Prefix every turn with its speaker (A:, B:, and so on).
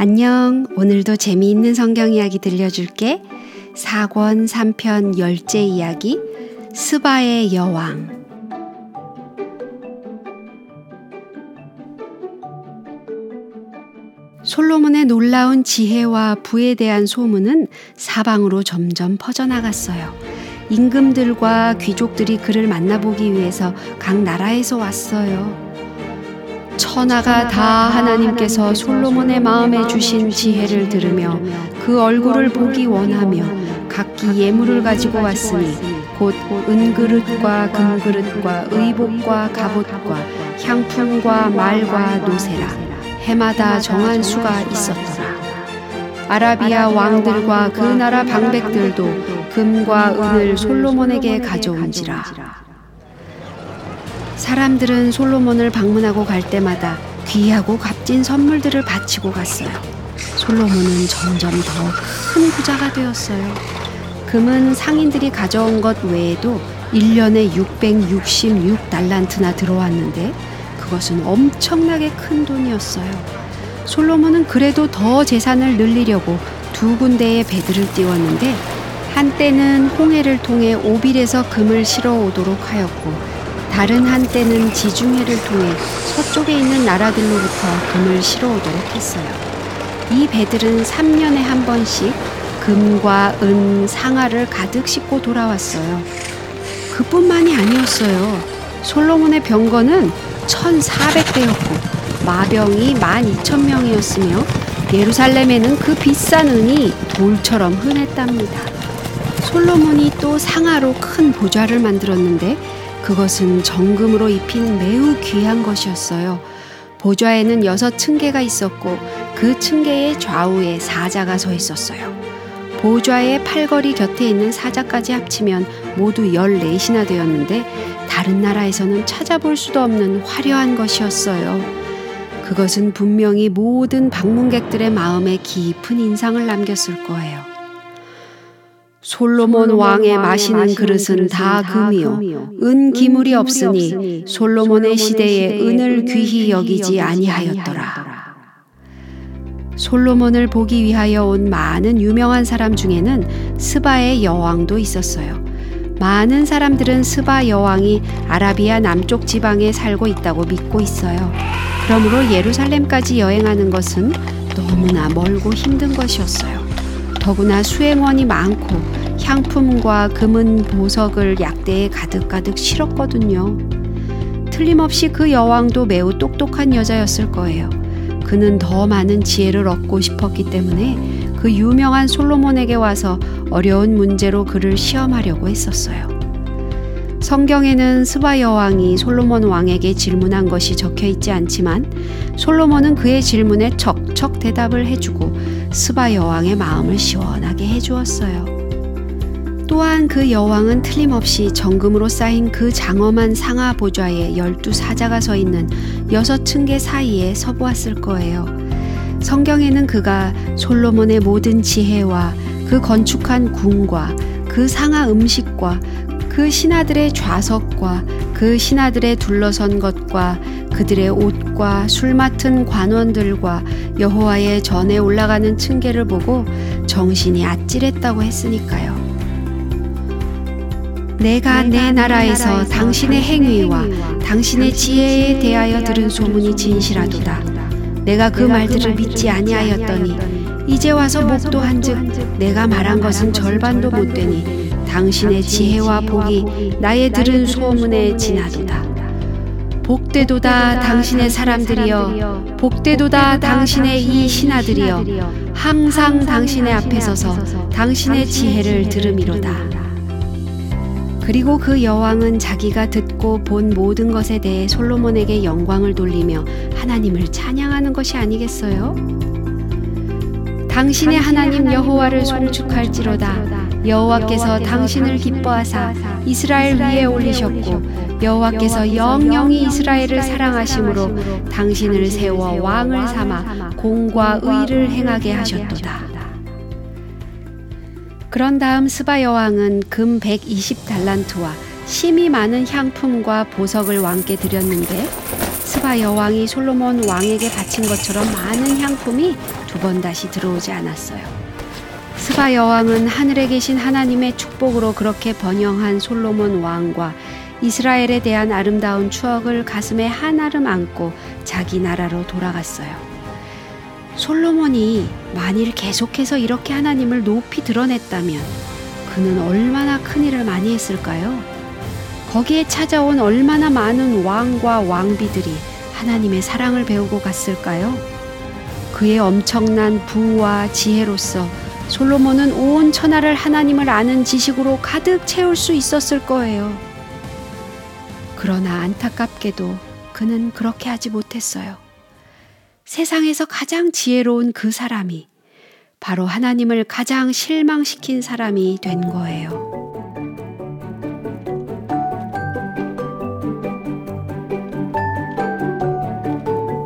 A: 안녕. 오늘도 재미있는 성경 이야기 들려줄게. 4권 3편 열째 이야기 스바의 여왕. 솔로몬의 놀라운 지혜와 부에 대한 소문은 사방으로 점점 퍼져나갔어요. 임금들과 귀족들이 그를 만나보기 위해서 각 나라에서 왔어요. 천하가 다 하나님께서 솔로몬의 마음에 주신 지혜를 들으며 그 얼굴을 보기 원하며 각기 예물을 가지고 왔으니 곧 은그릇과 금그릇과 의복과 갑옷과 향품과 말과 노세라 해마다 정한 수가 있었더라. 아라비아 왕들과 그 나라 방백들도 금과 은을 솔로몬에게 가져온지라. 사람들은 솔로몬을 방문하고 갈 때마다 귀하고 값진 선물들을 바치고 갔어요. 솔로몬은 점점 더 큰 부자가 되었어요. 금은 상인들이 가져온 것 외에도 1년에 666달란트나 들어왔는데 그것은 엄청나게 큰 돈이었어요. 솔로몬은 그래도 더 재산을 늘리려고 두 군데의 배들을 띄웠는데 한때는 홍해를 통해 오빌에서 금을 실어 오도록 하였고 다른 한때는 지중해를 통해 서쪽에 있는 나라들로부터 금을 실어오도록 했어요. 이 배들은 3년에 한 번씩 금과 은, 상아를 가득 싣고 돌아왔어요. 그뿐만이 아니었어요. 솔로몬의 병거는 1,400대였고 마병이 12,000명이었으며 예루살렘에는 그 비싼 은이 돌처럼 흔했답니다. 솔로몬이 또 상아로 큰 보좌를 만들었는데 그것은 정금으로 입힌 매우 귀한 것이었어요. 보좌에는 여섯 층계가 있었고 그 층계의 좌우에 사자가 서 있었어요. 보좌의 팔걸이 곁에 있는 사자까지 합치면 모두 14이나 되었는데 다른 나라에서는 찾아볼 수도 없는 화려한 것이었어요. 그것은 분명히 모든 방문객들의 마음에 깊은 인상을 남겼을 거예요. 솔로몬 왕의 마시는 그릇은 다 금이요 은 기물이 없으니 솔로몬의 시대에 은을 귀히 여기지 아니하였더라. 솔로몬을 보기 위하여 온 많은 유명한 사람 중에는 스바의 여왕도 있었어요. 많은 사람들은 스바 여왕이 아라비아 남쪽 지방에 살고 있다고 믿고 있어요. 그러므로 예루살렘까지 여행하는 것은 너무나 멀고 힘든 것이었어요. 더구나 수행원이 많고 향품과 금은 보석을 약대에 가득가득 실었거든요. 틀림없이 그 여왕도 매우 똑똑한 여자였을 거예요. 그는 더 많은 지혜를 얻고 싶었기 때문에 그 유명한 솔로몬에게 와서 어려운 문제로 그를 시험하려고 했었어요. 성경에는 스바 여왕이 솔로몬 왕에게 질문한 것이 적혀 있지 않지만 솔로몬은 그의 질문에 척척 대답을 해주고 스바 여왕의 마음을 시원하게 해주었어요. 또한 그 여왕은 틀림없이 정금으로 쌓인 그 장엄한 상하 보좌에 열두 사자가 서 있는 여섯 층계 사이에 서보았을 거예요. 성경에는 그가 솔로몬의 모든 지혜와 그 건축한 궁과 그 상하 음식과 그 신하들의 좌석과 그 신하들의 둘러선 것과 그들의 옷과 술 맡은 관원들과 여호와의 전에 올라가는 층계를 보고 정신이 아찔했다고 했으니까요. 내가 내 나라에서 당신의 행위와 당신의 지혜에 대하여 들은 소문이 진실하도다. 내가 그 말들을 믿지 아니하였더니 이제 와서 목도 한즉 내가 말한 것은 절반도 못 되니 당신의 지혜와 복이 나의 들은 소문에 지나도다. 복되도다 당신의 사람들이여 복되도다 당신의 이 신하들이여 항상 당신의 앞에 서서 당신의 지혜를 들음이로다. 그리고 그 여왕은 자기가 듣고 본 모든 것에 대해 솔로몬에게 영광을 돌리며 하나님을 찬양하는 것이 아니겠어요? 당신의 하나님 여호와를 송축할지로다. 여호와께서 당신을 기뻐하사 이스라엘 위에 올리셨고 여호와께서 영영이 이스라엘을 사랑하심으로 당신을 세워 왕을 삼아 공과 의를 행하게 하셨도다. 그런 다음 스바 여왕은 금 120달란트와 심이 많은 향품과 보석을 왕께 드렸는데 스바 여왕이 솔로몬 왕에게 바친 것처럼 많은 향품이 두 번 다시 들어오지 않았어요. 스바 여왕은 하늘에 계신 하나님의 축복으로 그렇게 번영한 솔로몬 왕과 이스라엘에 대한 아름다운 추억을 가슴에 한아름 안고 자기 나라로 돌아갔어요. 솔로몬이 만일 계속해서 이렇게 하나님을 높이 드러냈다면 그는 얼마나 큰 일을 많이 했을까요? 거기에 찾아온 얼마나 많은 왕과 왕비들이 하나님의 사랑을 배우고 갔을까요? 그의 엄청난 부와 지혜로서 솔로몬은 온 천하를 하나님을 아는 지식으로 가득 채울 수 있었을 거예요. 그러나 안타깝게도 그는 그렇게 하지 못했어요. 세상에서 가장 지혜로운 그 사람이 바로 하나님을 가장 실망시킨 사람이 된 거예요.